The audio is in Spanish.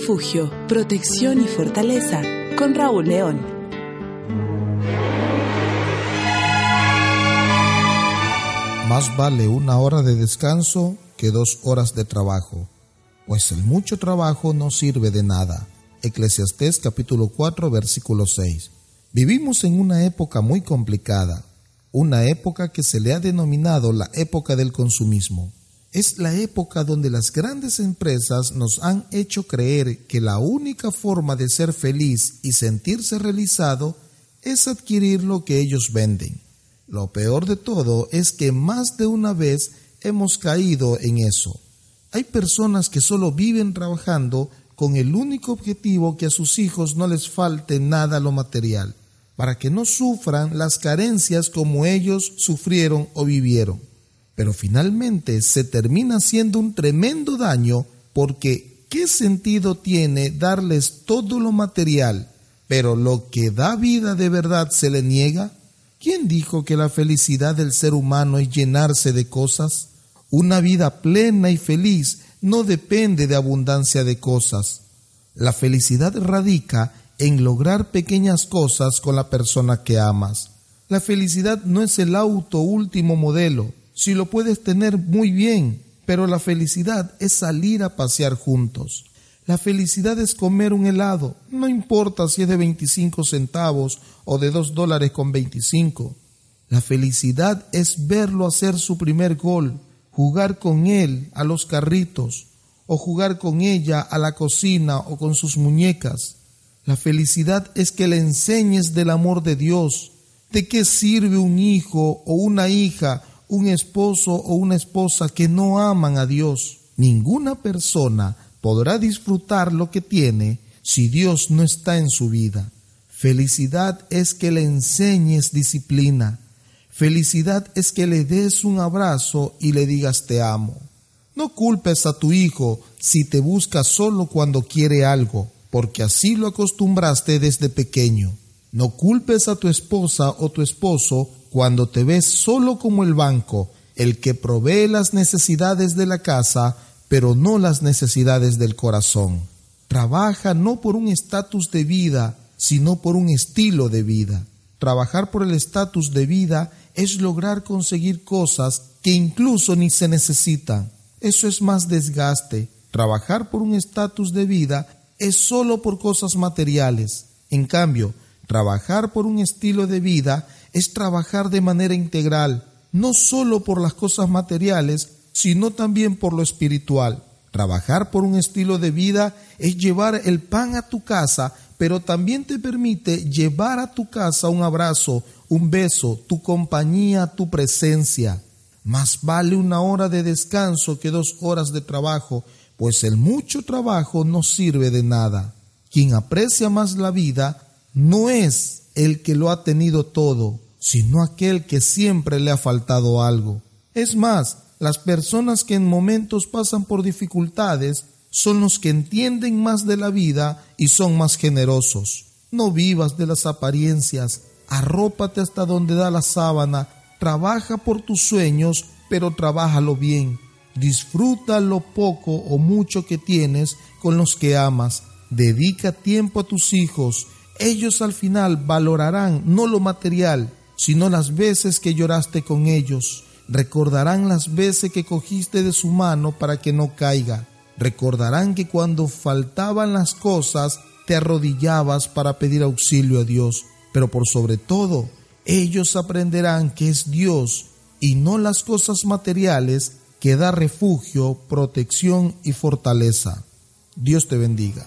Refugio, protección y fortaleza con Raúl León. Más vale una hora de descanso que dos horas de trabajo, pues el mucho trabajo no sirve de nada. Eclesiastés capítulo 4 versículo 6. Vivimos en una época muy complicada, una época que se le ha denominado la época del consumismo. Es la época donde las grandes empresas nos han hecho creer que la única forma de ser feliz y sentirse realizado es adquirir lo que ellos venden. Lo peor de todo es que más de una vez hemos caído en eso. Hay personas que solo viven trabajando con el único objetivo que a sus hijos no les falte nada lo material, para que no sufran las carencias como ellos sufrieron o vivieron pero finalmente se termina haciendo un tremendo daño porque ¿qué sentido tiene darles todo lo material, pero lo que da vida de verdad se le niega? ¿Quién dijo que la felicidad del ser humano es llenarse de cosas? Una vida plena y feliz no depende de abundancia de cosas. La felicidad radica en lograr pequeñas cosas con la persona que amas. La felicidad no es el auto último modelo, si lo puedes tener muy bien, pero la felicidad es salir a pasear juntos. La felicidad es comer un helado, no importa si es de 25 centavos o de 2 dólares con 25. La felicidad es verlo hacer su primer gol, jugar con él a los carritos, o jugar con ella a la cocina o con sus muñecas. La felicidad es que le enseñes del amor de Dios. ¿De qué sirve un hijo o una hija un esposo o una esposa que no aman a Dios. Ninguna persona podrá disfrutar lo que tiene si Dios no está en su vida. Felicidad es que le enseñes disciplina. Felicidad es que le des un abrazo y le digas te amo. No culpes a tu hijo si te busca solo cuando quiere algo, porque así lo acostumbraste desde pequeño. No culpes a tu esposa o tu esposo cuando te ves solo como el banco, el que provee las necesidades de la casa, pero no las necesidades del corazón. Trabaja no por un estatus de vida, sino por un estilo de vida. Trabajar por el estatus de vida es lograr conseguir cosas que incluso ni se necesitan. Eso es más desgaste. Trabajar por un estatus de vida es solo por cosas materiales. En cambio, trabajar por un estilo de vida es trabajar de manera integral, no solo por las cosas materiales, sino también por lo espiritual. Trabajar por un estilo de vida es llevar el pan a tu casa, pero también te permite llevar a tu casa un abrazo, un beso, tu compañía, tu presencia. Más vale una hora de descanso que dos horas de trabajo, pues el mucho trabajo no sirve de nada. Quien aprecia más la vida no es el que lo ha tenido todo, sino aquel que siempre le ha faltado algo. Es más, las personas que en momentos pasan por dificultades son los que entienden más de la vida y son más generosos. No vivas de las apariencias, arrópate hasta donde da la sábana, trabaja por tus sueños, pero trabájalo bien. Disfruta lo poco o mucho que tienes con los que amas. Dedica tiempo a tus hijos ellos al final valorarán no lo material, sino las veces que lloraste con ellos. Recordarán las veces que cogiste de su mano para que no caiga. Recordarán que cuando faltaban las cosas te arrodillabas para pedir auxilio a Dios. Pero por sobre todo, ellos aprenderán que es Dios y no las cosas materiales que da refugio, protección y fortaleza. Dios te bendiga.